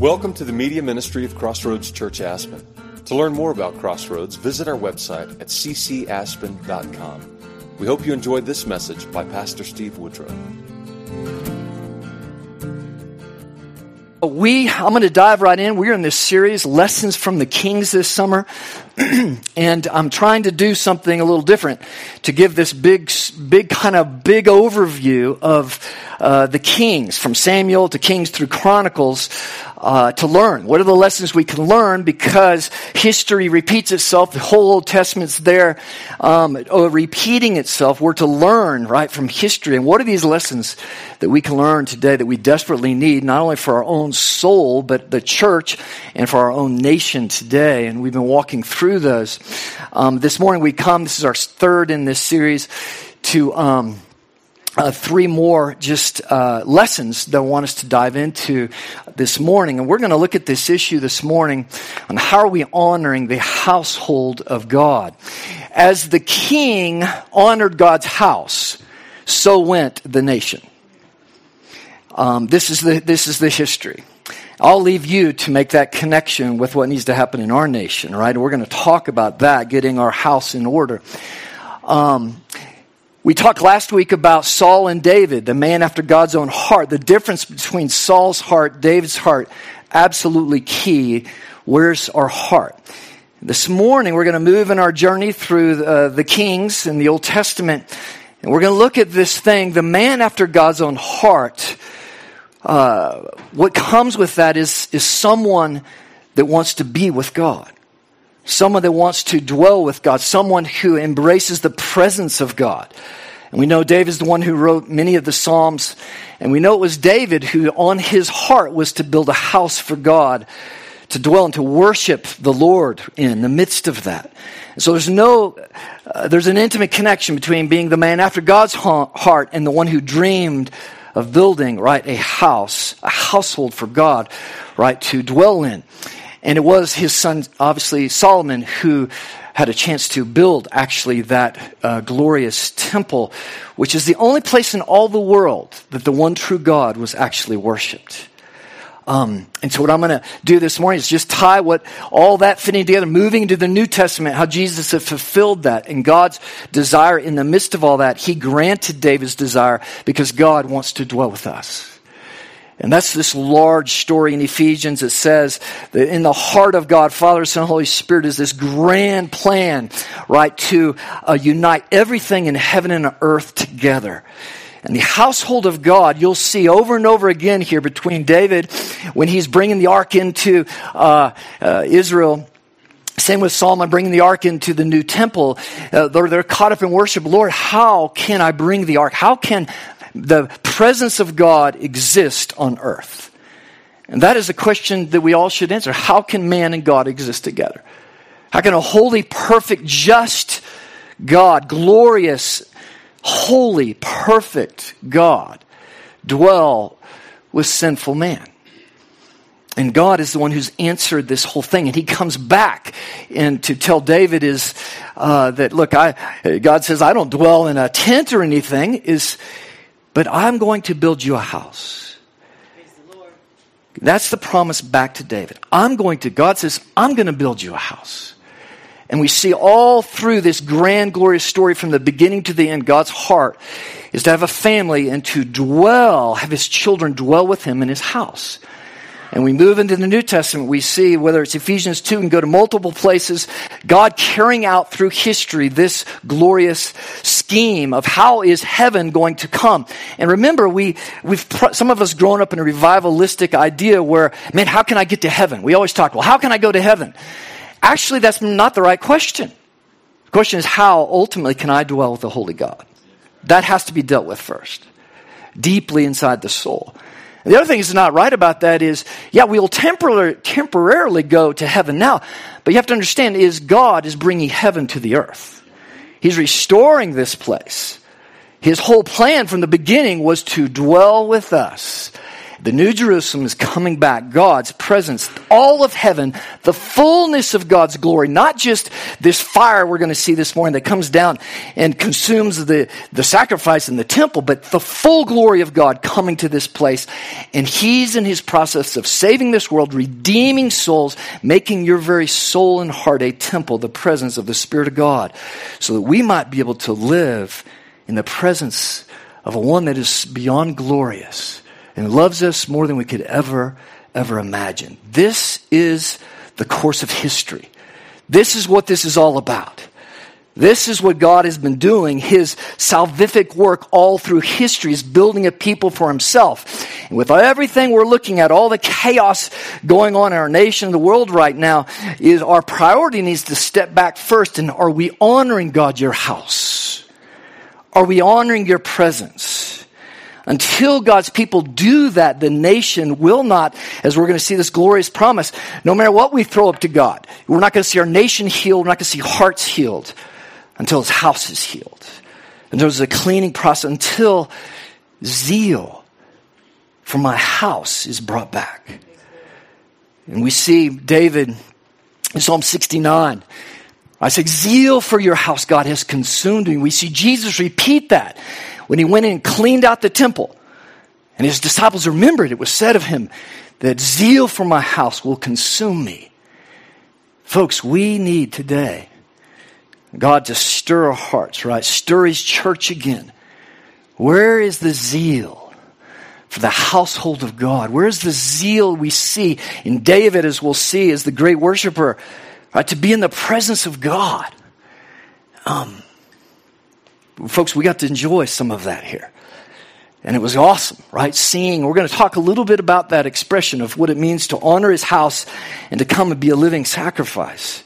Welcome to the media ministry of Crossroads Church Aspen. To learn more about Crossroads, visit our website at ccaspen.com. We hope you enjoyed this message by Pastor Steve Woodrow. We, I'm going to dive right in. We're in this series, Lessons from the Kings this summer. and I'm trying to do something a little different to give this big, big kind of big overview of uh, the Kings, from Samuel to Kings through Chronicles, uh, to learn. What are the lessons we can learn? Because history repeats itself. The whole Old Testament's there, um, repeating itself. We're to learn, right, from history. And what are these lessons that we can learn today that we desperately need, not only for our own soul, but the church and for our own nation today? And we've been walking through those. Um, this morning we come, this is our third in this series, to, um, uh, three more just uh, lessons that I want us to dive into this morning. And we're going to look at this issue this morning on how are we honoring the household of God. As the king honored God's house, so went the nation. Um, this, is the, this is the history. I'll leave you to make that connection with what needs to happen in our nation, right? We're going to talk about that, getting our house in order. Um, we talked last week about Saul and David, the man after God's own heart. The difference between Saul's heart, David's heart, absolutely key. Where's our heart? This morning, we're going to move in our journey through uh, the Kings in the Old Testament, and we're going to look at this thing, the man after God's own heart. Uh, what comes with that is, is someone that wants to be with God someone that wants to dwell with God, someone who embraces the presence of God. And we know David is the one who wrote many of the Psalms. And we know it was David who, on his heart, was to build a house for God, to dwell and to worship the Lord in the midst of that. And so there's no, uh, there's an intimate connection between being the man after God's heart and the one who dreamed of building, right, a house, a household for God, right, to dwell in. And it was his son, obviously, Solomon, who had a chance to build actually that uh, glorious temple, which is the only place in all the world that the one true God was actually worshiped. Um, and so what I'm going to do this morning is just tie what all that fitting together, moving into the New Testament, how Jesus had fulfilled that and God's desire in the midst of all that. He granted David's desire because God wants to dwell with us. And that's this large story in Ephesians. It says that in the heart of God, Father, Son, Holy Spirit is this grand plan, right, to uh, unite everything in heaven and earth together. And the household of God, you'll see over and over again here between David when he's bringing the ark into uh, uh, Israel. Same with Solomon bringing the ark into the new temple. Uh, they're, they're caught up in worship. Lord, how can I bring the ark? How can the presence of God exist on earth? And that is a question that we all should answer. How can man and God exist together? How can a holy, perfect, just God, glorious, holy, perfect God dwell with sinful man? And God is the one who's answered this whole thing. And he comes back and to tell David is uh, that, look, I, God says, I don't dwell in a tent or anything. Is but I'm going to build you a house. That's the promise back to David. I'm going to, God says, I'm going to build you a house. And we see all through this grand, glorious story from the beginning to the end, God's heart is to have a family and to dwell, have his children dwell with him in his house. And we move into the New Testament, we see, whether it's Ephesians 2 and go to multiple places, God carrying out through history this glorious scheme of how is heaven going to come. And remember, we, we've, some of us grown up in a revivalistic idea where, man, how can I get to heaven? We always talk, well, how can I go to heaven? Actually, that's not the right question. The question is, how ultimately can I dwell with the Holy God? That has to be dealt with first, deeply inside the soul. The other thing that's not right about that is, yeah, we'll temporarily go to heaven now, but you have to understand is God is bringing heaven to the earth. He's restoring this place. His whole plan from the beginning was to dwell with us The New Jerusalem is coming back. God's presence, all of heaven, the fullness of God's glory, not just this fire we're going to see this morning that comes down and consumes the, the sacrifice in the temple, but the full glory of God coming to this place. And He's in His process of saving this world, redeeming souls, making your very soul and heart a temple, the presence of the Spirit of God, so that we might be able to live in the presence of a one that is beyond glorious and loves us more than we could ever, ever imagine. This is the course of history. This is what this is all about. This is what God has been doing. His salvific work all through history is building a people for himself. And with everything we're looking at, all the chaos going on in our nation, and the world right now, is our priority needs to step back first. And are we honoring God, your house? Are we honoring your presence? Until God's people do that, the nation will not, as we're going to see this glorious promise, no matter what we throw up to God, we're not going to see our nation healed, we're not going to see hearts healed until his house is healed. And there's a cleaning process until zeal for my house is brought back. And we see David in Psalm 69 I say, zeal for your house, God, has consumed me. We see Jesus repeat that when he went in and cleaned out the temple. And his disciples remembered it was said of him that zeal for my house will consume me. Folks, we need today God to stir our hearts, right? Stir his church again. Where is the zeal for the household of God? Where's the zeal we see in David, as we'll see, as the great worshiper? right? To be in the presence of God. Um, folks, we got to enjoy some of that here. And it was awesome, right? Seeing, we're going to talk a little bit about that expression of what it means to honor his house and to come and be a living sacrifice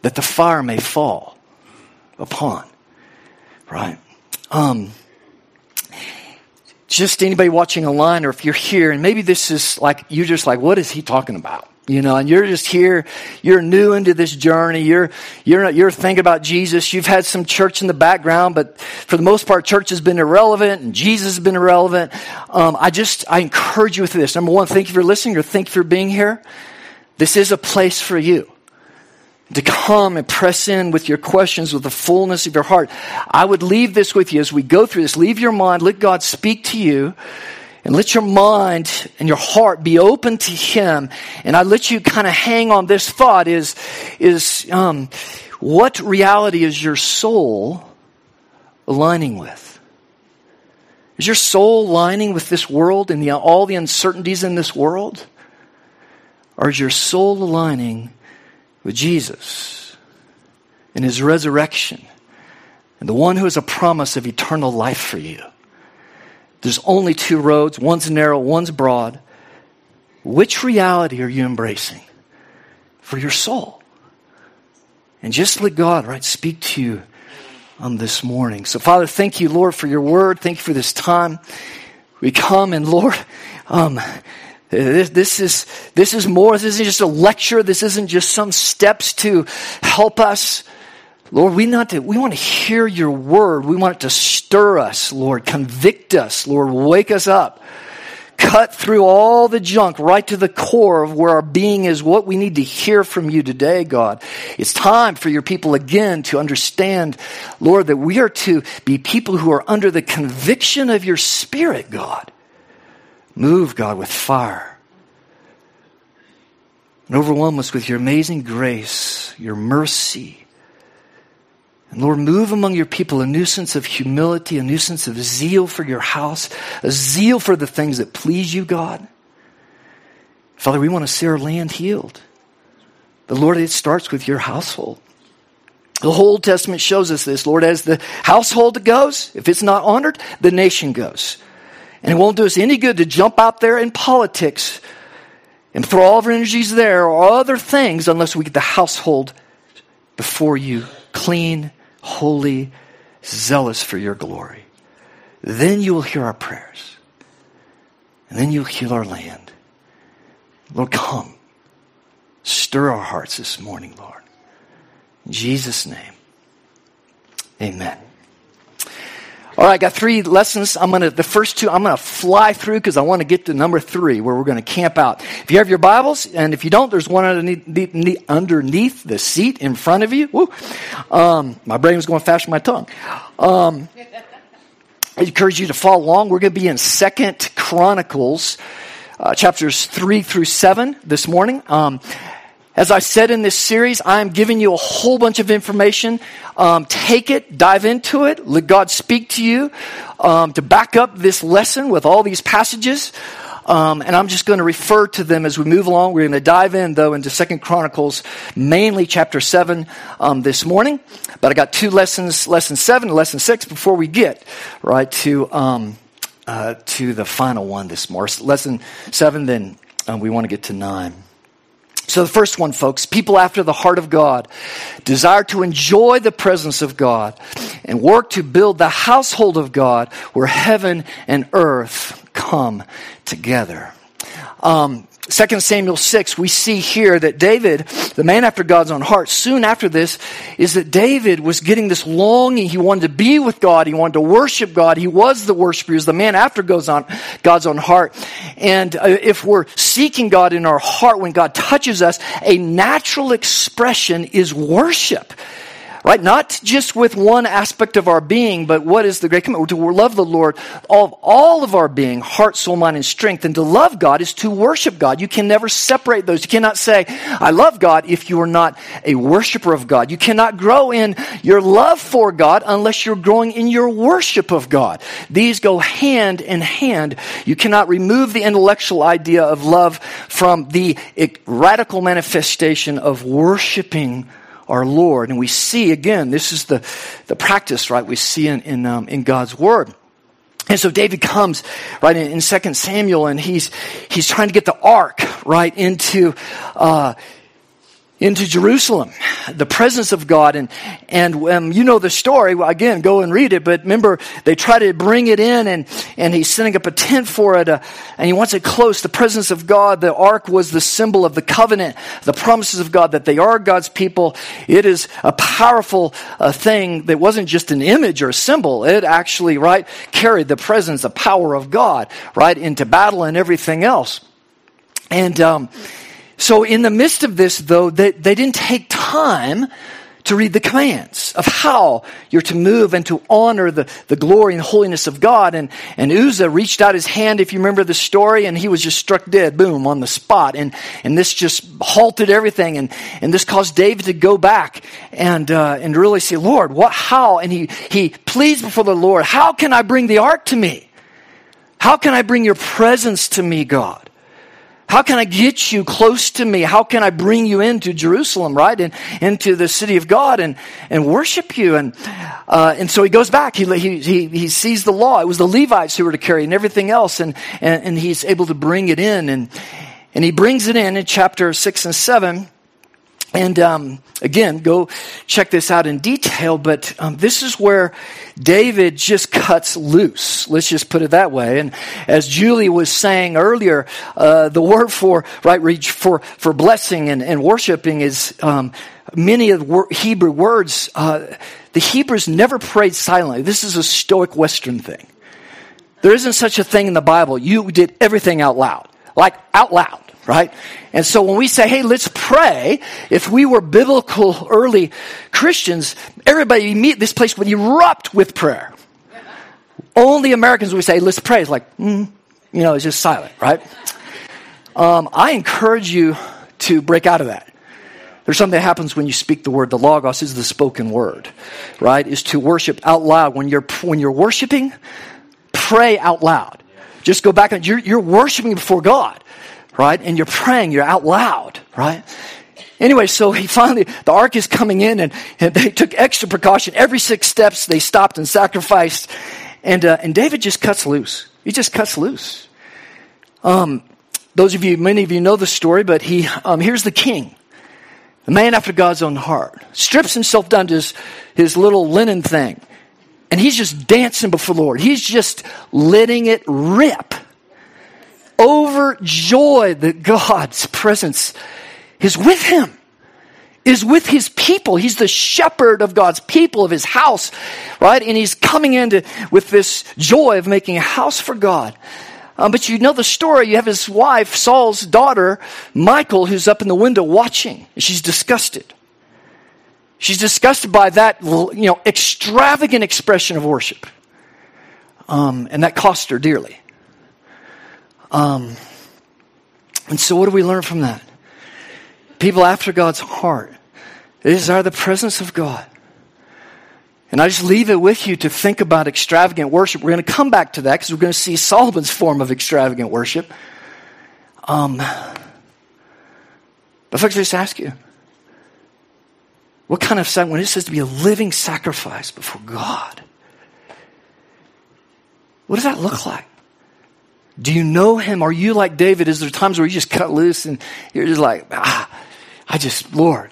that the fire may fall upon, right? Um, just anybody watching online or if you're here and maybe this is like, you're just like, what is he talking about? You know, and you're just here, you're new into this journey, you're, you're, you're thinking about Jesus, you've had some church in the background, but for the most part, church has been irrelevant and Jesus has been irrelevant. Um, I just, I encourage you with this. Number one, thank you for listening or thank you for being here. This is a place for you to come and press in with your questions with the fullness of your heart. I would leave this with you as we go through this. Leave your mind, let God speak to you. And let your mind and your heart be open to Him. And I let you kind of hang on this thought is, is um, what reality is your soul aligning with? Is your soul aligning with this world and the, all the uncertainties in this world? Or is your soul aligning with Jesus and His resurrection and the one who has a promise of eternal life for you? There's only two roads one's narrow, one's broad. Which reality are you embracing for your soul? And just let God, right, speak to you on this morning. So, Father, thank you, Lord, for your word. Thank you for this time. We come and, Lord, um, this, this, is, this is more. This isn't just a lecture. This isn't just some steps to help us Lord, we, not to, we want to hear your word. We want it to stir us, Lord, convict us, Lord, wake us up. Cut through all the junk right to the core of where our being is, what we need to hear from you today, God. It's time for your people again to understand, Lord, that we are to be people who are under the conviction of your spirit, God. Move, God, with fire. And overwhelm us with your amazing grace, your mercy, and Lord, move among your people a new sense of humility, a new sense of zeal for your house, a zeal for the things that please you, God. Father, we want to see our land healed. But Lord, it starts with your household. The whole Testament shows us this, Lord, as the household goes, if it's not honored, the nation goes. And it won't do us any good to jump out there in politics and throw all of our energies there or other things unless we get the household before you clean holy, zealous for your glory. Then you will hear our prayers. And then you'll heal our land. Lord, come. Stir our hearts this morning, Lord. In Jesus' name, amen. All right, I got three lessons. I'm gonna the first two I'm gonna fly through because I want to get to number three where we're gonna camp out. If you have your Bibles, and if you don't, there's one underneath, underneath the seat in front of you. Um, my brain was going fast with my tongue. Um, I encourage you to follow along. We're to be in Second Chronicles, uh, chapters three through seven this morning. Um, as I said in this series, I'm giving you a whole bunch of information. Um, take it, dive into it, let God speak to you um, to back up this lesson with all these passages. Um, and I'm just going to refer to them as we move along. We're going to dive in, though, into Second Chronicles, mainly chapter 7 um, this morning. But I got two lessons, lesson 7 and lesson 6, before we get right to, um, uh, to the final one this morning. Lesson 7, then we want to get to 9. So, the first one, folks, people after the heart of God desire to enjoy the presence of God and work to build the household of God where heaven and earth come together. Um, 2 Samuel 6, we see here that David, the man after God's own heart, soon after this, is that David was getting this longing. He wanted to be with God. He wanted to worship God. He was the worshiper. He was the man after God's own, heart. And uh, if we're seeking God in our heart, when God touches us, a natural expression is worship right? Not just with one aspect of our being, but what is the great commandment? To love the Lord of all of our being, heart, soul, mind, and strength. And to love God is to worship God. You can never separate those. You cannot say, I love God if you are not a worshiper of God. You cannot grow in your love for God unless you're growing in your worship of God. These go hand in hand. You cannot remove the intellectual idea of love from the radical manifestation of worshiping our Lord. And we see, again, this is the, the practice, right, we see in, in, um, in God's Word. And so David comes, right, in, in 2 Samuel, and he's, he's trying to get the ark, right, into, uh, into Jerusalem, the presence of God. And, and um, you know the story. Well, Again, go and read it. But remember, they try to bring it in, and, and he's setting up a tent for it, uh, and he wants it close. The presence of God, the ark was the symbol of the covenant, the promises of God that they are God's people. It is a powerful uh, thing that wasn't just an image or a symbol. It actually, right, carried the presence, the power of God, right, into battle and everything else. And, um, so, in the midst of this, though, they, they didn't take time to read the commands of how you're to move and to honor the, the glory and holiness of God. And, and Uzzah reached out his hand, if you remember the story, and he was just struck dead, boom, on the spot. And, and this just halted everything. And, and this caused David to go back and, uh, and really say, Lord, what, how? And he, he pleads before the Lord, how can I bring the ark to me? How can I bring your presence to me, God? How can I get you close to me? How can I bring you into Jerusalem, right? And into the city of God and, and worship you? And, uh, and so he goes back. He, he, he sees the law. It was the Levites who were to carry and everything else. And, and, and he's able to bring it in. And, and he brings it in in chapter six and seven. And um, again, go check this out in detail, but um, this is where David just cuts loose. Let's just put it that way. And as Julie was saying earlier, uh, the word for right for for blessing and, and worshiping is um, many of the Hebrew words. Uh, the Hebrews never prayed silently. This is a Stoic Western thing. There isn't such a thing in the Bible. You did everything out loud, like out loud right? And so when we say, hey, let's pray, if we were biblical early Christians, everybody meet this place would erupt with prayer. Only Americans would say, let's pray. It's like, mm, you know, it's just silent, right? Um, I encourage you to break out of that. There's something that happens when you speak the word. The logos is the spoken word, right? Is to worship out loud. When you're when you're worshiping, pray out loud. Just go back and you're, you're worshiping before God right? And you're praying, you're out loud, right? Anyway, so he finally, the ark is coming in and, and they took extra precaution. Every six steps they stopped and sacrificed. And, uh, and David just cuts loose. He just cuts loose. Um, those of you, many of you know the story, but he, um, here's the king, the man after God's own heart, strips himself down to his, his little linen thing. And he's just dancing before the Lord. He's just letting it rip overjoyed that God's presence is with him. is with his people. He's the shepherd of God's people, of his house, right? And he's coming into with this joy of making a house for God. Um, but you know the story. You have his wife, Saul's daughter, Michal, who's up in the window watching. She's disgusted. She's disgusted by that, you know, extravagant expression of worship. Um, and that cost her dearly. Um, and so, what do we learn from that? People after God's heart. Desire the presence of God. And I just leave it with you to think about extravagant worship. We're going to come back to that because we're going to see Solomon's form of extravagant worship. Um, but folks, I just ask you, what kind of sacrifice when it says to be a living sacrifice before God? What does that look like? Do you know him? Are you like David? Is there times where you just cut loose and you're just like, ah, I just, Lord,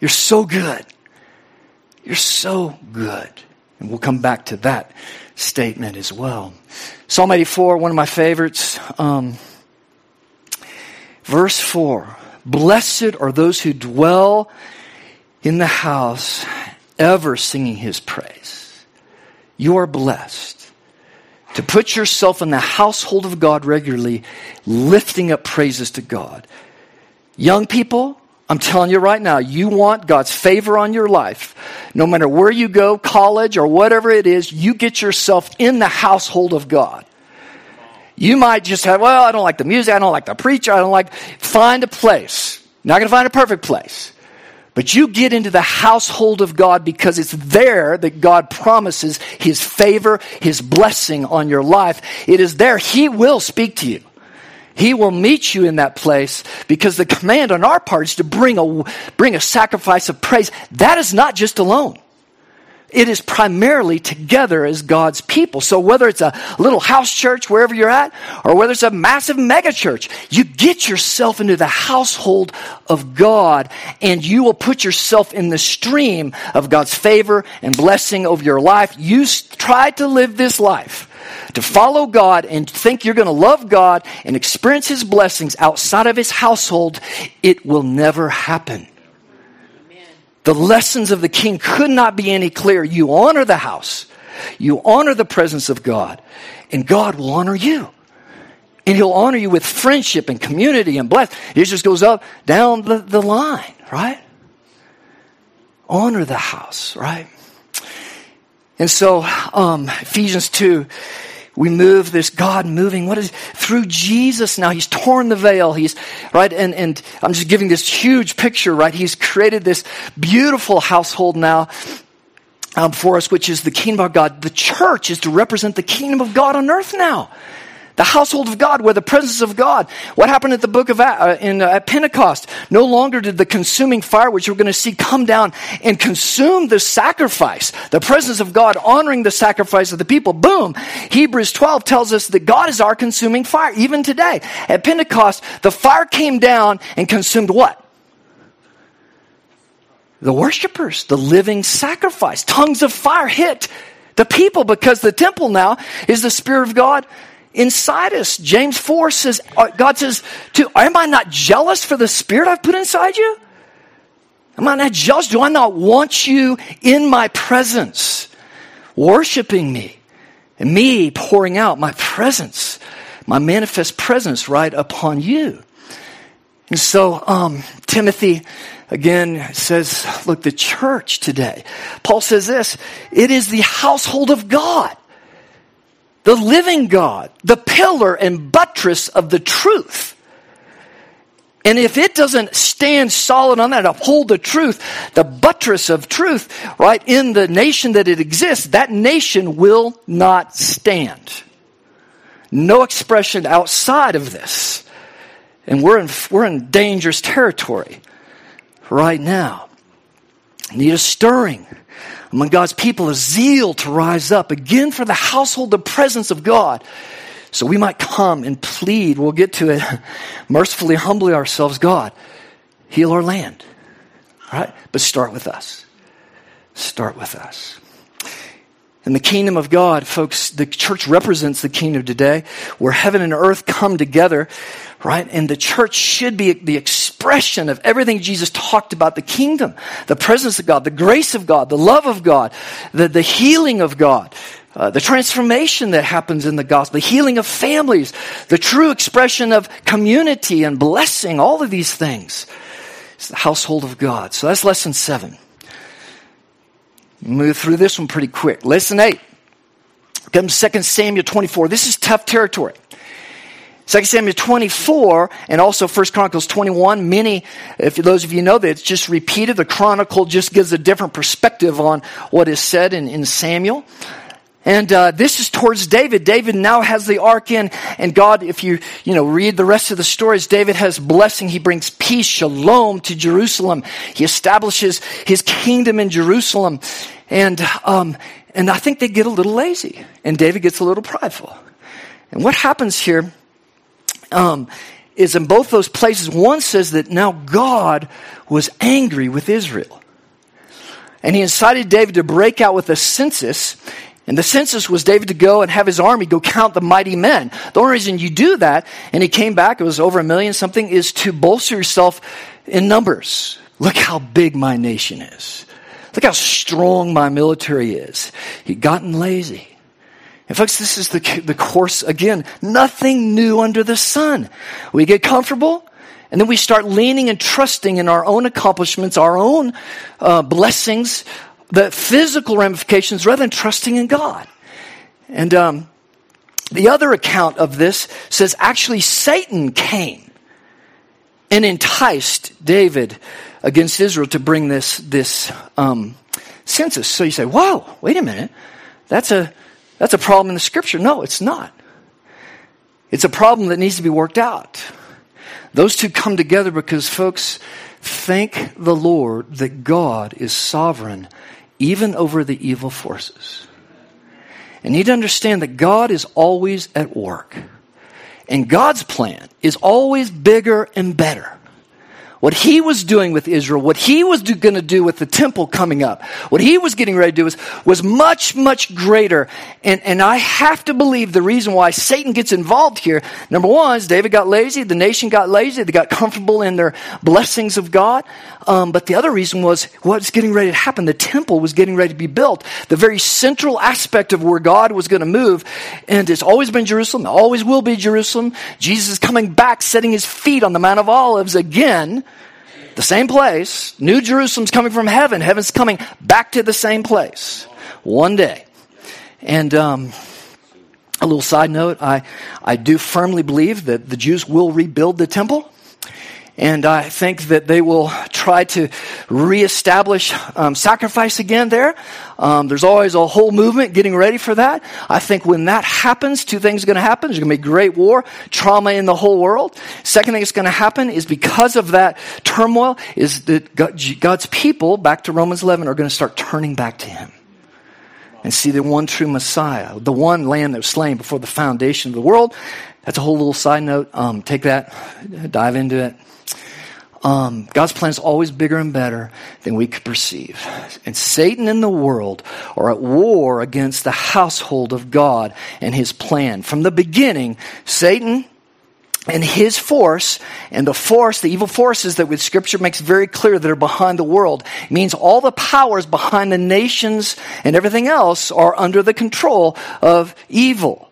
you're so good. You're so good. And we'll come back to that statement as well. Psalm 84, one of my favorites. Um, verse 4 Blessed are those who dwell in the house, ever singing his praise. You are blessed to put yourself in the household of God regularly, lifting up praises to God. Young people, I'm telling you right now, you want God's favor on your life. No matter where you go, college or whatever it is, you get yourself in the household of God. You might just have, well, I don't like the music, I don't like the preacher, I don't like, find a place. Not gonna find a perfect place. But you get into the household of God because it's there that God promises His favor, His blessing on your life. It is there. He will speak to you. He will meet you in that place because the command on our part is to bring a, bring a sacrifice of praise. That is not just alone. It is primarily together as God's people. So whether it's a little house church wherever you're at, or whether it's a massive mega church, you get yourself into the household of God and you will put yourself in the stream of God's favor and blessing over your life. You try to live this life to follow God and think you're going to love God and experience His blessings outside of His household, it will never happen. The lessons of the king could not be any clearer. You honor the house, you honor the presence of God, and God will honor you. And he'll honor you with friendship and community and bless. It just goes up, down the, the line, right? Honor the house, right? And so, um, Ephesians 2 we move this God moving. What is through Jesus now? He's torn the veil. He's right, and and I'm just giving this huge picture. Right, He's created this beautiful household now. Um, for us, which is the kingdom of God. The church is to represent the kingdom of God on earth now the household of God, where the presence of God. What happened at the book of uh, in uh, at Pentecost? No longer did the consuming fire, which we're going to see, come down and consume the sacrifice, the presence of God, honoring the sacrifice of the people. Boom! Hebrews 12 tells us that God is our consuming fire, even today. At Pentecost, the fire came down and consumed what? The worshipers, the living sacrifice. Tongues of fire hit the people because the temple now is the Spirit of God inside us. James 4 says, uh, God says, to, Am I not jealous for the Spirit I've put inside you? Am I not jealous? Do I not want you in my presence, worshiping me, and me pouring out my presence, my manifest presence right upon you? And so, um, Timothy again says, look, the church today, Paul says this, it is the household of God the living God, the pillar and buttress of the truth. And if it doesn't stand solid on that, uphold the truth, the buttress of truth, right, in the nation that it exists, that nation will not stand. No expression outside of this. And we're in, we're in dangerous territory right now. Need a stirring among God's people a zeal to rise up again for the household, the presence of God. So we might come and plead. We'll get to it. Mercifully, humbly ourselves. God, heal our land. All right? But start with us. Start with us. And the kingdom of God, folks, the church represents the kingdom today, where heaven and earth come together, right? And the church should be the expression of everything Jesus talked about the kingdom, the presence of God, the grace of God, the love of God, the, the healing of God, uh, the transformation that happens in the gospel, the healing of families, the true expression of community and blessing, all of these things. It's the household of God. So that's lesson seven. Move through this one pretty quick. Lesson 8 comes 2 Samuel 24. This is tough territory. 2 Samuel 24 and also 1 Chronicles 21. Many, if those of you know that it's just repeated, the Chronicle just gives a different perspective on what is said in, in Samuel. And uh, this is towards David. David now has the ark in, and God, if you you know read the rest of the stories, David has blessing. He brings peace, shalom to Jerusalem. He establishes his kingdom in Jerusalem, and um, and I think they get a little lazy, and David gets a little prideful. And what happens here um, is in both those places. One says that now God was angry with Israel. And he incited David to break out with a census and the census was David to go and have his army go count the mighty men. The only reason you do that, and he came back, it was over a million something, is to bolster yourself in numbers. Look how big my nation is. Look how strong my military is. He'd gotten lazy. And folks, this is the, the course, again, nothing new under the sun. We get comfortable, and then we start leaning and trusting in our own accomplishments, our own uh, blessings, the physical ramifications rather than trusting in God. And um, the other account of this says actually Satan came and enticed David against Israel to bring this this um, census. So you say, "Wow, wait a minute, that's a that's a problem in the Scripture." No, it's not. It's a problem that needs to be worked out. Those two come together because, folks, thank the Lord that God is sovereign even over the evil forces. And need to understand that God is always at work. And God's plan is always bigger and better what he was doing with Israel, what he was going to do with the temple coming up, what he was getting ready to do was, was much, much greater. And, and I have to believe the reason why Satan gets involved here, number one, is David got lazy, the nation got lazy, they got comfortable in their blessings of God. Um, but the other reason was what's getting ready to happen. The temple was getting ready to be built. The very central aspect of where God was going to move. And it's always been Jerusalem, always will be Jerusalem. Jesus is coming back, setting his feet on the Mount of Olives again the same place. New Jerusalem's coming from heaven. Heaven's coming back to the same place one day. And um, a little side note I, I do firmly believe that the Jews will rebuild the temple. And I think that they will try to reestablish um, sacrifice again there. Um, there's always a whole movement getting ready for that. I think when that happens, two things are going to happen. There's going to be great war, trauma in the whole world. Second thing that's going to happen is because of that turmoil, is that God's people, back to Romans 11, are going to start turning back to Him and see the one true Messiah, the one lamb that was slain before the foundation of the world. That's a whole little side note. Um, take that, dive into it. Um, God's plan is always bigger and better than we could perceive. And Satan and the world are at war against the household of God and his plan. From the beginning, Satan and his force and the force, the evil forces that with scripture makes very clear that are behind the world means all the powers behind the nations and everything else are under the control of evil.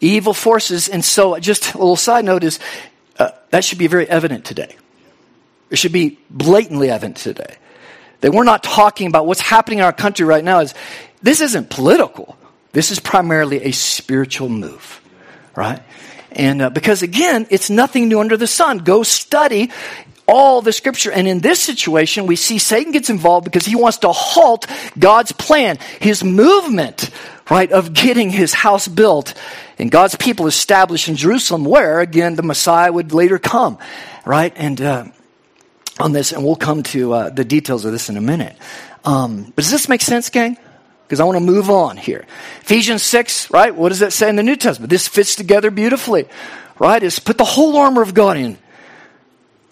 Evil forces. And so just a little side note is uh, that should be very evident today. It should be blatantly evident today. That we're not talking about what's happening in our country right now is this isn't political. This is primarily a spiritual move, right? And uh, because again, it's nothing new under the sun. Go study all the scripture. And in this situation, we see Satan gets involved because he wants to halt God's plan, his movement, right, of getting his house built and God's people established in Jerusalem, where again the Messiah would later come, right? And uh, on this, and we'll come to uh, the details of this in a minute. Um, but does this make sense, gang? Because I want to move on here. Ephesians 6, right? What does that say in the New Testament? This fits together beautifully, right? Is put the whole armor of God in.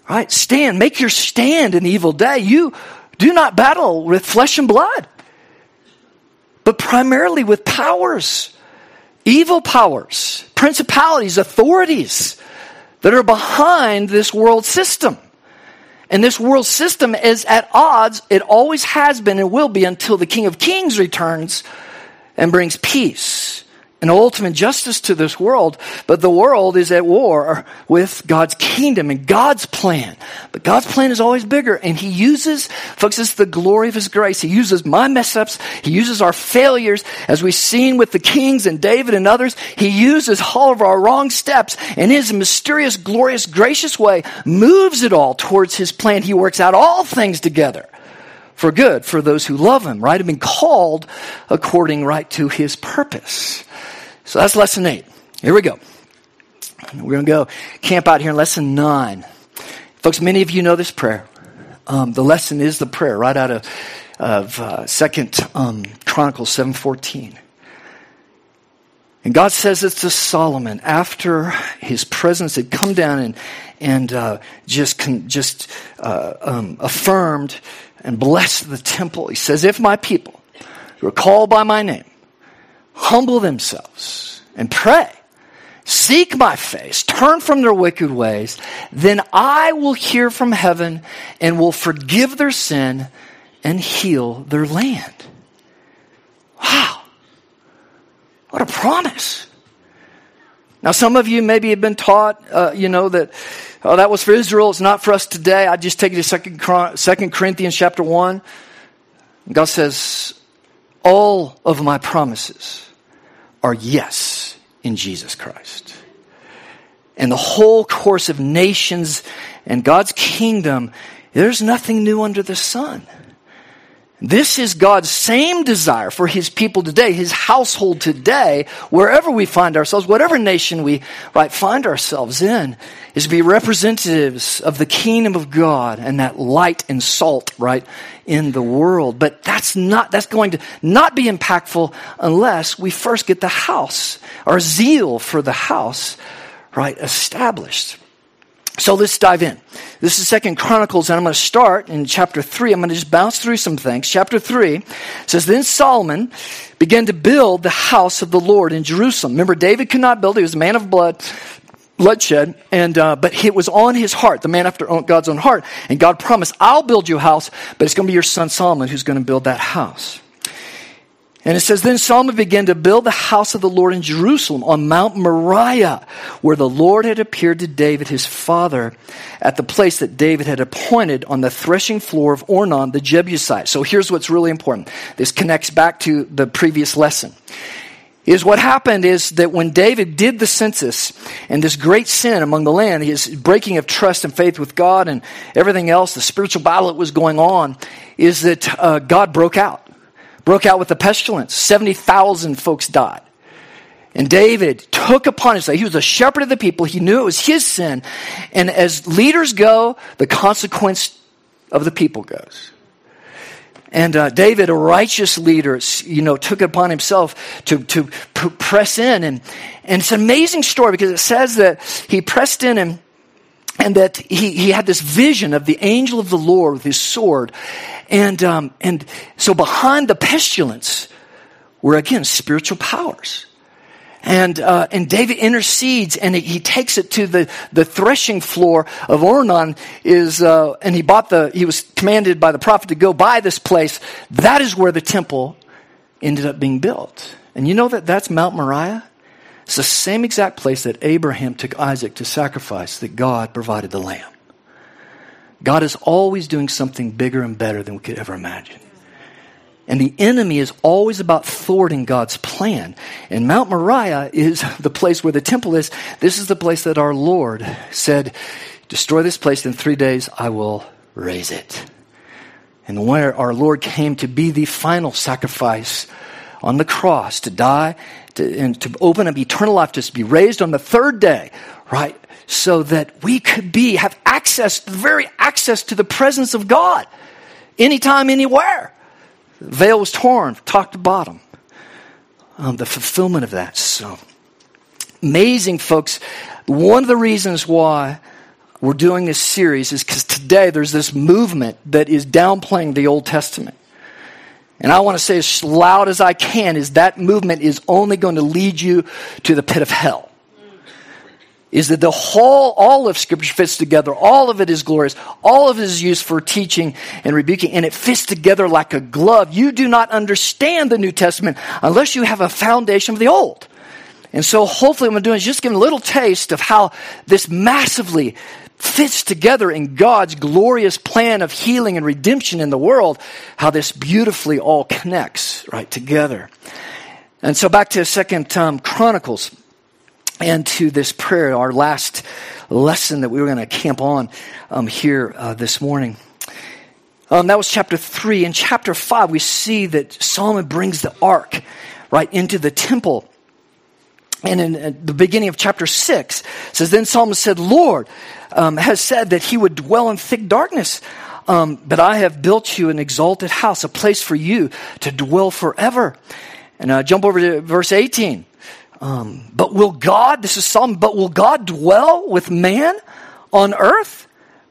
Right? Stand, make your stand in the evil day. You do not battle with flesh and blood, but primarily with powers, evil powers, principalities, authorities that are behind this world system. And this world system is at odds. It always has been and will be until the King of Kings returns and brings peace and ultimate justice to this world, but the world is at war with God's kingdom and God's plan. But God's plan is always bigger, and He uses, folks, it's the glory of His grace. He uses my mess ups, He uses our failures, as we've seen with the kings and David and others. He uses all of our wrong steps, and His mysterious, glorious, gracious way moves it all towards His plan. He works out all things together for good for those who love him, right? Have been called according right to his purpose. So that's lesson eight. Here we go. We're going to go camp out here in lesson nine. Folks, many of you know this prayer. Um, the lesson is the prayer right out of, of uh, Second um, Chronicles 7.14. And God says it to Solomon after his presence had come down and, and uh, just, con- just uh, um, affirmed and blessed the temple. He says, If my people who are called by my name humble themselves and pray, seek my face, turn from their wicked ways, then I will hear from heaven and will forgive their sin and heal their land. Wow. What a promise. Now, some of you maybe have been taught, uh, you know, that oh, that was for Israel. It's not for us today. I just take you to Second, Second Corinthians chapter one. God says, "All of my promises are yes in Jesus Christ." And the whole course of nations and God's kingdom, there's nothing new under the sun. This is God's same desire for his people today, his household today, wherever we find ourselves, whatever nation we right, find ourselves in, is to be representatives of the kingdom of God and that light and salt, right, in the world. But that's not, that's going to not be impactful unless we first get the house, our zeal for the house, right, established. So let's dive in. This is Second Chronicles, and I'm going to start in chapter three. I'm going to just bounce through some things. Chapter three says, Then Solomon began to build the house of the Lord in Jerusalem. Remember, David could not build, it, he was a man of blood, bloodshed, and uh, but it was on his heart, the man after God's own heart. And God promised, I'll build you a house, but it's going to be your son Solomon who's going to build that house. And it says, Then Solomon began to build the house of the Lord in Jerusalem on Mount Moriah, where the Lord had appeared to David his father at the place that David had appointed on the threshing floor of Ornan the Jebusite. So here's what's really important. This connects back to the previous lesson. Is what happened is that when David did the census and this great sin among the land, his breaking of trust and faith with God and everything else, the spiritual battle that was going on, is that uh, God broke out broke out with the pestilence. 70,000 folks died. And David took upon himself, he was a shepherd of the people, he knew it was his sin. And as leaders go, the consequence of the people goes. And uh, David, a righteous leader, you know, took it upon himself to, to p- press in. And, and it's an amazing story because it says that he pressed in and and that he, he had this vision of the angel of the Lord with his sword. And, um, and so behind the pestilence were again spiritual powers. And, uh, and David intercedes and he, takes it to the, the threshing floor of Ornan is, uh, and he bought the, he was commanded by the prophet to go buy this place. That is where the temple ended up being built. And you know that that's Mount Moriah? It's the same exact place that Abraham took Isaac to sacrifice that God provided the lamb. God is always doing something bigger and better than we could ever imagine. And the enemy is always about thwarting God's plan. And Mount Moriah is the place where the temple is. This is the place that our Lord said, Destroy this place in three days, I will raise it. And where our Lord came to be the final sacrifice on the cross, to die to, and to open up eternal life, to be raised on the third day, right? So that we could be, have access, the very access to the presence of God anytime, anywhere. The veil was torn, top to bottom. Um, the fulfillment of that. So amazing, folks. One of the reasons why we're doing this series is because today there's this movement that is downplaying the Old Testament. And I want to say as loud as I can, is that movement is only going to lead you to the pit of hell. Is that the whole, all of Scripture fits together. All of it is glorious. All of it is used for teaching and rebuking, and it fits together like a glove. You do not understand the New Testament unless you have a foundation of the Old. And so hopefully what I'm doing is just giving a little taste of how this massively fits together in God's glorious plan of healing and redemption in the world, how this beautifully all connects right together. And so back to Second um, Chronicles and to this prayer, our last lesson that we were going to camp on um, here uh, this morning. Um, that was chapter three. In chapter five, we see that Solomon brings the ark right into the temple. And in the beginning of chapter 6 says, Then Solomon said, Lord um, has said that he would dwell in thick darkness. Um, but I have built you an exalted house, a place for you to dwell forever. And uh, jump over to verse 18. Um, but will God, this is Solomon, but will God dwell with man on earth?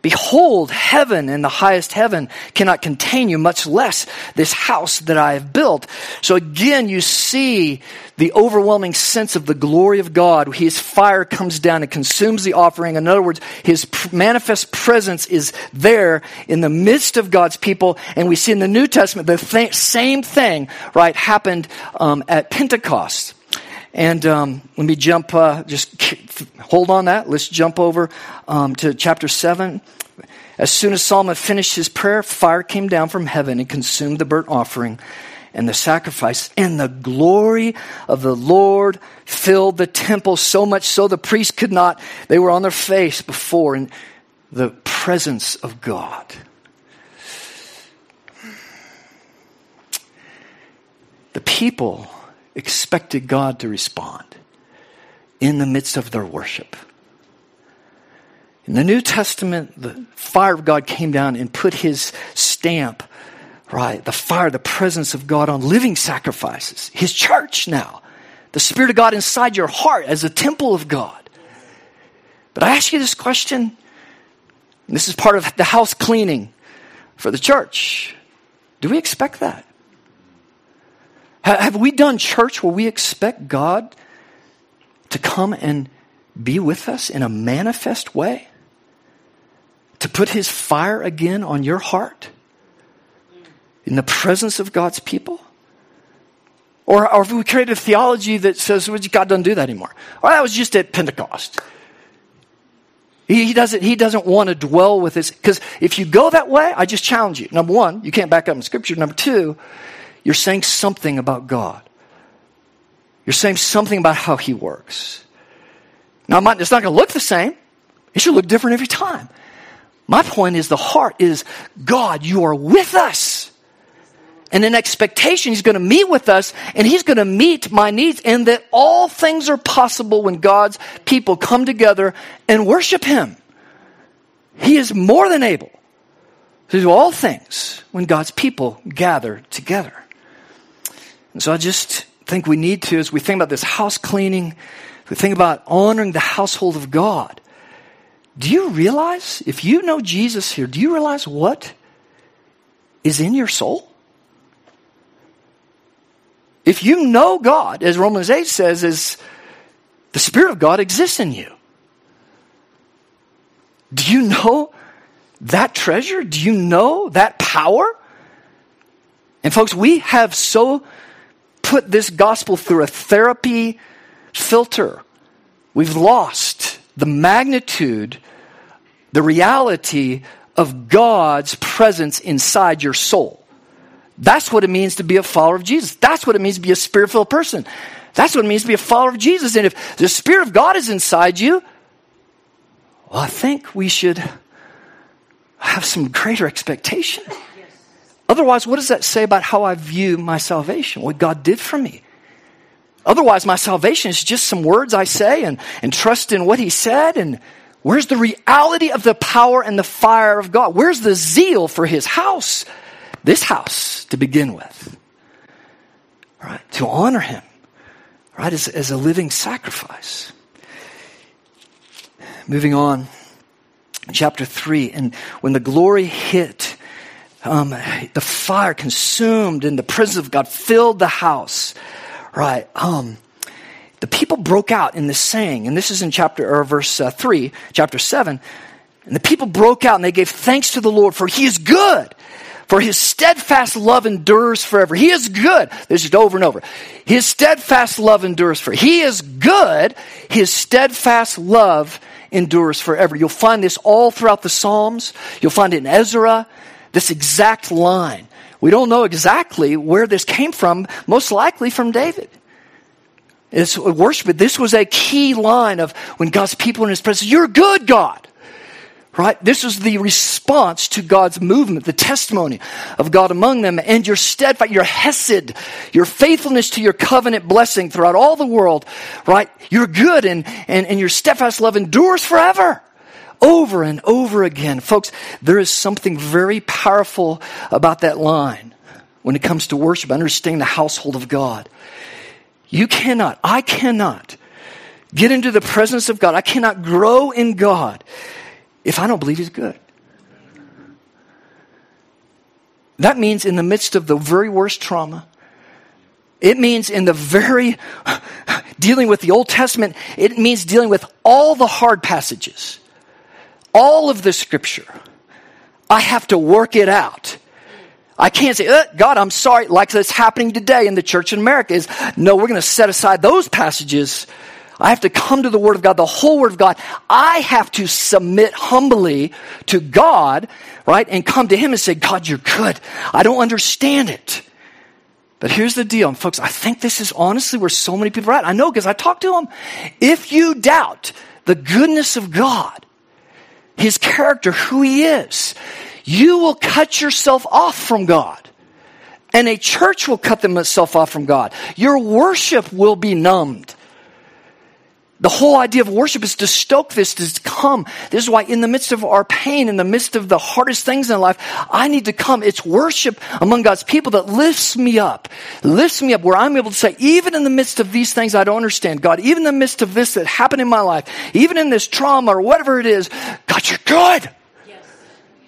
Behold, heaven and the highest heaven cannot contain you, much less this house that I have built. So again, you see the overwhelming sense of the glory of God. His fire comes down and consumes the offering. In other words, His manifest presence is there in the midst of God's people. And we see in the New Testament the th- same thing, right, happened um, at Pentecost. And um, let me jump, uh, just hold on that. Let's jump over um, to chapter 7. As soon as Solomon finished his prayer, fire came down from heaven and consumed the burnt offering and the sacrifice. And the glory of the Lord filled the temple so much so the priests could not, they were on their face before in the presence of God. The people expected God to respond in the midst of their worship. In the New Testament, the fire of God came down and put his stamp, right? The fire, the presence of God on living sacrifices. His church now. The Spirit of God inside your heart as a temple of God. But I ask you this question. this is part of the house cleaning for the church. Do we expect that? Have we done church where we expect God to come and be with us in a manifest way? To put his fire again on your heart? In the presence of God's people? Or, or have we created a theology that says, well, God doesn't do that anymore? Or that was just at Pentecost. He, he doesn't, he doesn't want to dwell with this. Because if you go that way, I just challenge you. Number one, you can't back up in Scripture. Number two, you're saying something about God. You're saying something about how He works. Now, it's not going to look the same. It should look different every time. My point is the heart is God, you are with us. And in expectation, He's going to meet with us and He's going to meet my needs, and that all things are possible when God's people come together and worship Him. He is more than able to do all things when God's people gather together. And so I just think we need to, as we think about this house cleaning, we think about honoring the household of God. Do you realize, if you know Jesus here, do you realize what is in your soul? If you know God, as Romans 8 says, is the Spirit of God exists in you. Do you know that treasure? Do you know that power? And folks, we have so put this gospel through a therapy filter. We've lost the magnitude, the reality of God's presence inside your soul. That's what it means to be a follower of Jesus. That's what it means to be a spirit filled person. That's what it means to be a follower of Jesus. And if the Spirit of God is inside you, well, I think we should have some greater expectation. Otherwise, what does that say about how I view my salvation, what God did for me? Otherwise, my salvation is just some words I say and, and trust in what He said. And where's the reality of the power and the fire of God? Where's the zeal for His house? This house to begin with. Right? To honor Him, right? As, as a living sacrifice. Moving on, chapter 3. And when the glory hit, um, the fire consumed and the presence of God filled the house, right? Um, the people broke out in this saying, and this is in chapter or verse uh, three, chapter seven. And the people broke out and they gave thanks to the Lord, for He is good. For his steadfast love endures forever. He is good. This is over and over. His steadfast love endures forever. He is good. His steadfast love endures forever. You'll find this all throughout the Psalms. You'll find it in Ezra this exact line. We don't know exactly where this came from, most likely from David. It's worship, this was a key line of when God's people in his presence, you're good, God. Right? This was the response to God's movement, the testimony of God among them, and your steadfast, your hesed, your faithfulness to your covenant blessing throughout all the world, right? You're good and, and, and your steadfast love endures forever over and over again. Folks, there is something very powerful about that line when it comes to worship, understanding the household of God. You cannot, I cannot get into the presence of God. I cannot grow in God if I don't believe He's good. That means in the midst of the very worst trauma, it means in the very dealing with the Old Testament, it means dealing with all the hard passages all of the scripture. I have to work it out. I can't say, uh, God, I'm sorry, like that's happening today in the church in America is, no, we're going to set aside those passages. I have to come to the Word of God, the whole Word of God. I have to submit humbly to God, right? And come to Him and say, God, you're good. I don't understand it. But here's the deal, and folks, I think this is honestly where so many people are at. I know because I talk to them. If you doubt the goodness of God, his character, who he is, you will cut yourself off from God. And a church will cut themselves off from God. Your worship will be numbed. The whole idea of worship is to stoke this, to come. This is why, in the midst of our pain, in the midst of the hardest things in life, I need to come. It's worship among God's people that lifts me up, lifts me up, where I'm able to say, even in the midst of these things I don't understand, God, even in the midst of this that happened in my life, even in this trauma or whatever it is, God, you're good.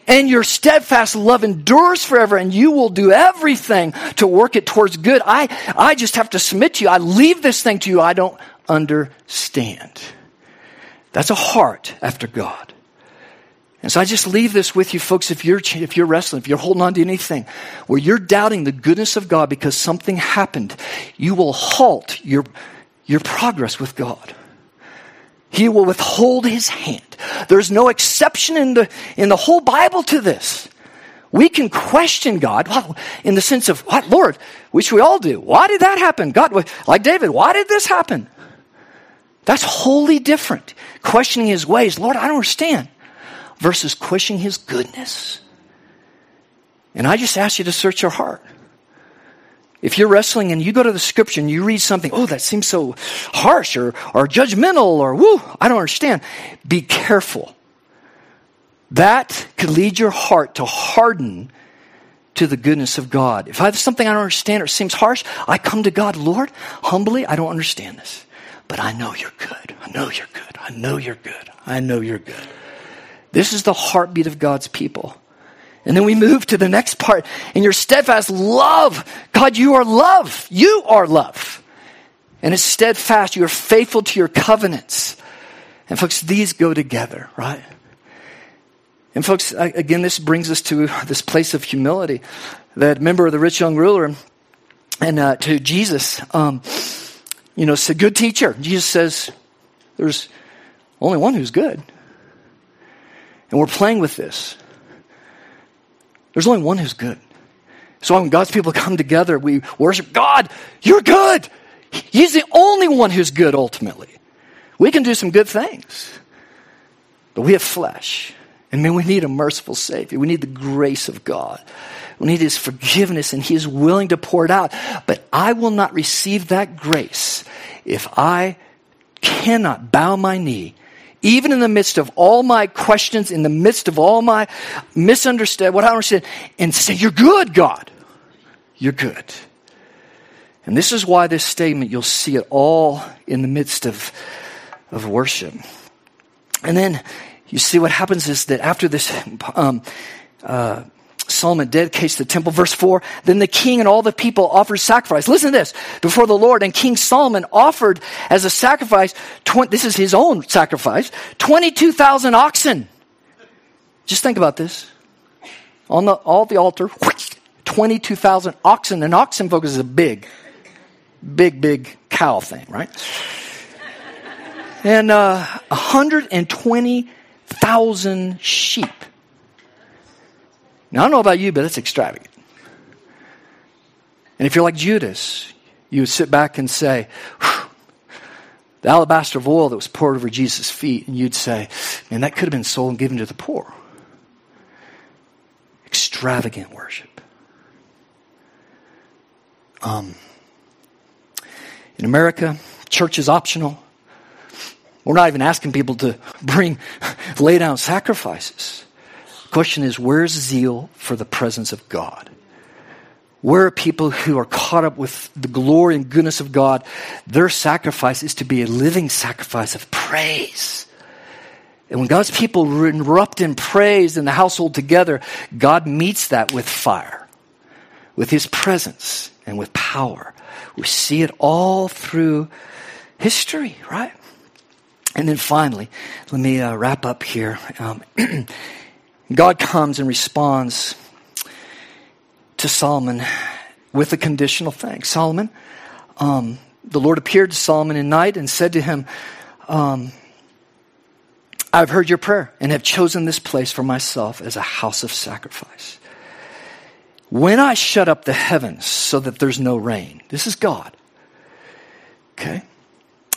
And your steadfast love endures forever, and you will do everything to work it towards good. I, I just have to submit to you. I leave this thing to you. I don't understand. That's a heart after God. And so I just leave this with you, folks. If you're, if you're wrestling, if you're holding on to anything where you're doubting the goodness of God because something happened, you will halt your, your progress with God. He will withhold his hand. There's no exception in the, in the whole Bible to this. We can question God in the sense of, what, Lord, which we all do. Why did that happen? God, like David, why did this happen? That's wholly different. Questioning his ways, Lord, I don't understand, versus questioning his goodness. And I just ask you to search your heart. If you're wrestling and you go to the scripture and you read something, oh, that seems so harsh or, or judgmental or woo, I don't understand. Be careful. That could lead your heart to harden to the goodness of God. If I have something I don't understand or seems harsh, I come to God, Lord, humbly, I don't understand this but I know you're good. I know you're good. I know you're good. I know you're good. This is the heartbeat of God's people. And then we move to the next part. In your steadfast love, God, you are love. You are love. And it's steadfast. You are faithful to your covenants. And folks, these go together, right? And folks, again, this brings us to this place of humility. That member of the rich young ruler and uh, to Jesus. Um, you know, it's a good teacher. Jesus says there's only one who's good. And we're playing with this. There's only one who's good. So when God's people come together, we worship God. You're good. He's the only one who's good ultimately. We can do some good things, but we have flesh. And man, we need a merciful Savior. We need the grace of God. We need His forgiveness, and He is willing to pour it out. But I will not receive that grace if I cannot bow my knee, even in the midst of all my questions, in the midst of all my misunderstand, what I understand, and say, You're good, God. You're good. And this is why this statement, you'll see it all in the midst of, of worship. And then you see what happens is that after this um, uh, Solomon dedicates the temple. Verse 4 Then the king and all the people offered sacrifice. Listen to this before the Lord. And King Solomon offered as a sacrifice, 20, this is his own sacrifice, 22,000 oxen. Just think about this. On the, all the altar, 22,000 oxen. And oxen, folks, is a big, big, big cow thing, right? and uh, 120,000 sheep. Now, I don't know about you, but it's extravagant. And if you're like Judas, you would sit back and say, the alabaster of oil that was poured over Jesus' feet, and you'd say, man, that could have been sold and given to the poor. Extravagant worship. Um, in America, church is optional. We're not even asking people to bring, lay down sacrifices. Question is, where's zeal for the presence of God? Where are people who are caught up with the glory and goodness of God? Their sacrifice is to be a living sacrifice of praise. And when God's people erupt in praise in the household together, God meets that with fire, with His presence, and with power. We see it all through history, right? And then finally, let me uh, wrap up here. Um, God comes and responds to Solomon with a conditional thanks. Solomon, um, the Lord appeared to Solomon in night and said to him, um, I've heard your prayer and have chosen this place for myself as a house of sacrifice. When I shut up the heavens so that there's no rain, this is God. Okay?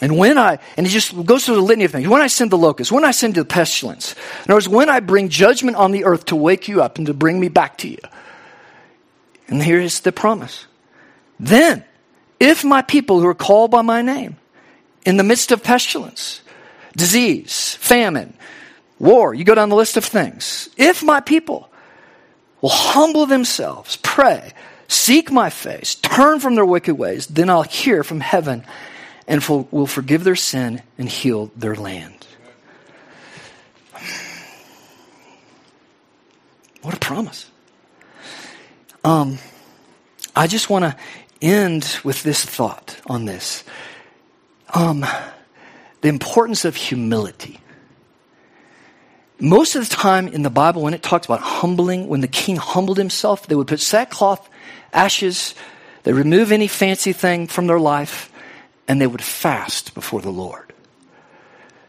And when I, and he just goes through the litany of things. When I send the locust, when I send the pestilence. In other words, when I bring judgment on the earth to wake you up and to bring me back to you. And here is the promise. Then, if my people who are called by my name, in the midst of pestilence, disease, famine, war, you go down the list of things. If my people will humble themselves, pray, seek my face, turn from their wicked ways, then I'll hear from heaven and will forgive their sin and heal their land. What a promise. Um, I just want to end with this thought on this. Um, the importance of humility. Most of the time in the Bible, when it talks about humbling, when the king humbled himself, they would put sackcloth, ashes, they remove any fancy thing from their life, and they would fast before the Lord.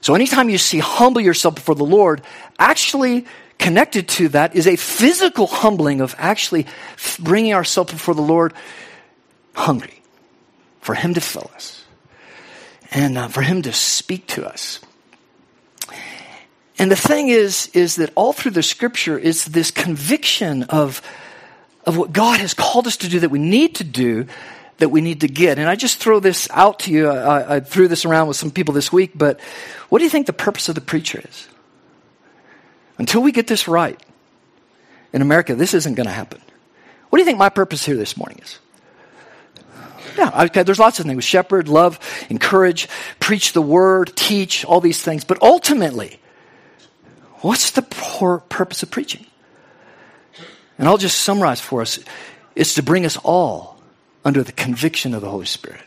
So anytime you see humble yourself before the Lord, actually connected to that is a physical humbling of actually bringing ourselves before the Lord hungry for Him to fill us and uh, for Him to speak to us. And the thing is, is that all through the scripture is this conviction of, of what God has called us to do that we need to do, that we need to get. And I just throw this out to you. I, I threw this around with some people this week, but what do you think the purpose of the preacher is? Until we get this right in America, this isn't going to happen. What do you think my purpose here this morning is? Yeah, okay, there's lots of things. Shepherd, love, encourage, preach the word, teach, all these things. But ultimately, What's the purpose of preaching? And I'll just summarize for us it's to bring us all under the conviction of the Holy Spirit.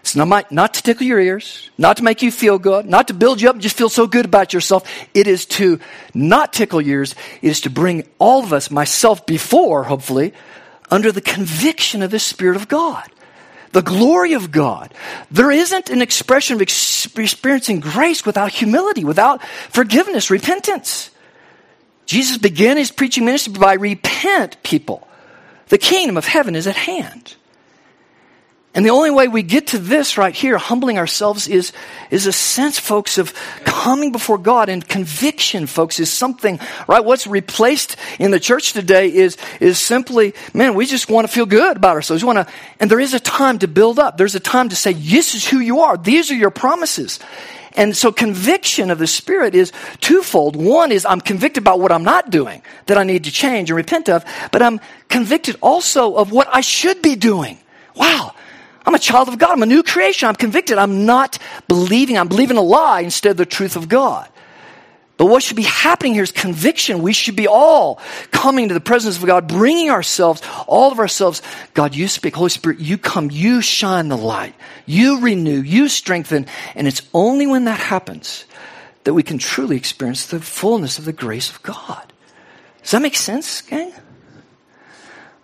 It's not, not to tickle your ears, not to make you feel good, not to build you up and just feel so good about yourself. It is to not tickle your ears. It is to bring all of us, myself before, hopefully, under the conviction of the Spirit of God the glory of God. There isn't an expression of experiencing grace without humility, without forgiveness, repentance. Jesus began his preaching ministry by repent, people. The kingdom of heaven is at hand. And the only way we get to this right here, humbling ourselves, is, is a sense, folks, of coming before God. And conviction, folks, is something, right? What's replaced in the church today is, is simply, man, we just want to feel good about ourselves. We want to, and there is a time to build up. There's a time to say, this is who you are. These are your promises. And so conviction of the Spirit is twofold. One is I'm convicted about what I'm not doing that I need to change and repent of, but I'm convicted also of what I should be doing. Wow. I'm a child of God. I'm a new creation. I'm convicted. I'm not believing. I'm believing a lie instead of the truth of God. But what should be happening here is conviction. We should be all coming to the presence of God, bringing ourselves, all of ourselves. God, you speak. Holy Spirit, you come. You shine the light. You renew. You strengthen. And it's only when that happens that we can truly experience the fullness of the grace of God. Does that make sense, gang?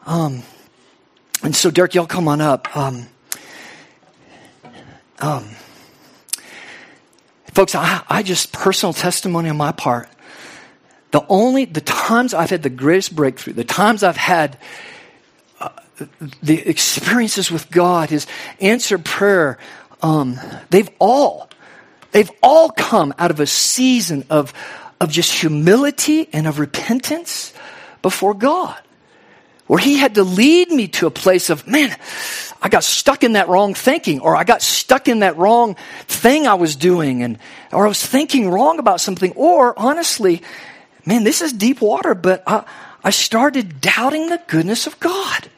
Um, and so, Derek, y'all come on up. Um, um, folks, I, I just personal testimony on my part. The only the times I've had the greatest breakthrough, the times I've had uh, the experiences with God, His answered prayer, um, they've all they've all come out of a season of of just humility and of repentance before God where he had to lead me to a place of, man, I got stuck in that wrong thinking, or I got stuck in that wrong thing I was doing, and, or I was thinking wrong about something, or honestly, man, this is deep water, but I, I started doubting the goodness of God.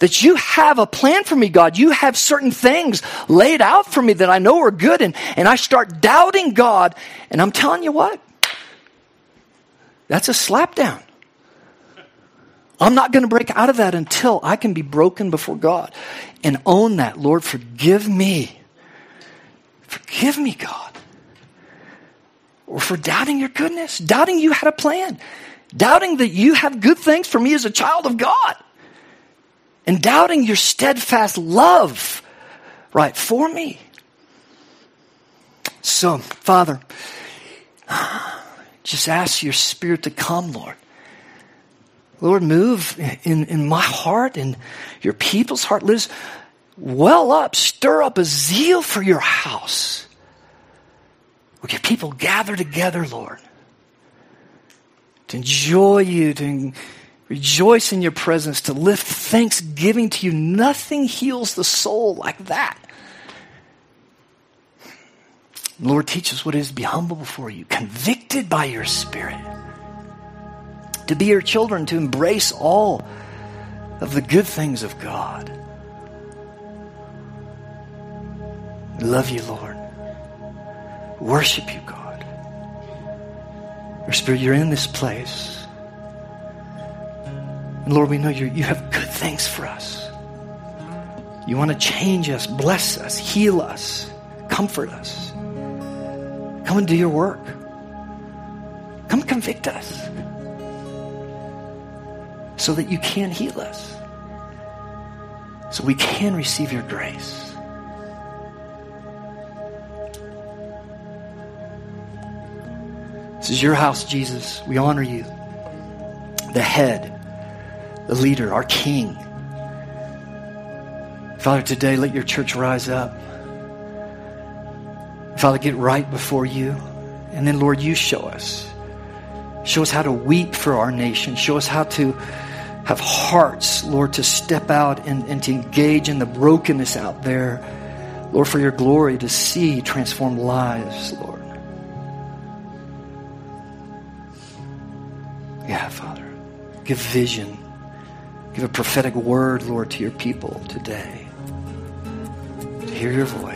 That you have a plan for me, God. You have certain things laid out for me that I know are good, and, and I start doubting God, and I'm telling you what, that's a slapdown. I'm not going to break out of that until I can be broken before God and own that. Lord, forgive me. Forgive me, God. Or for doubting your goodness, doubting you had a plan, doubting that you have good things for me as a child of God, and doubting your steadfast love, right, for me. So, Father, just ask your Spirit to come, Lord Lord, move in, in my heart and your people's heart. Liz, well up, stir up a zeal for your house. Would your people gather together, Lord, to enjoy you, to rejoice in your presence, to lift thanksgiving to you. Nothing heals the soul like that. Lord, teach us what it is to be humble before you, convicted by your Spirit to be your children, to embrace all of the good things of God. Love you, Lord. Worship you, God. Your Spirit, you're in this place. And Lord, we know you you have good things for us. You want to change us, bless us, heal us, comfort us. Come and do your work. Come convict us so that you can heal us, so we can receive your grace. This is your house, Jesus. We honor you, the head, the leader, our king. Father, today let your church rise up. Father, get right before you. And then, Lord, you show us. Show us how to weep for our nation. Show us how to have hearts, Lord, to step out and, and to engage in the brokenness out there. Lord, for your glory to see transformed lives, Lord. Yeah, Father. Give vision. Give a prophetic word, Lord, to your people today. To hear your voice.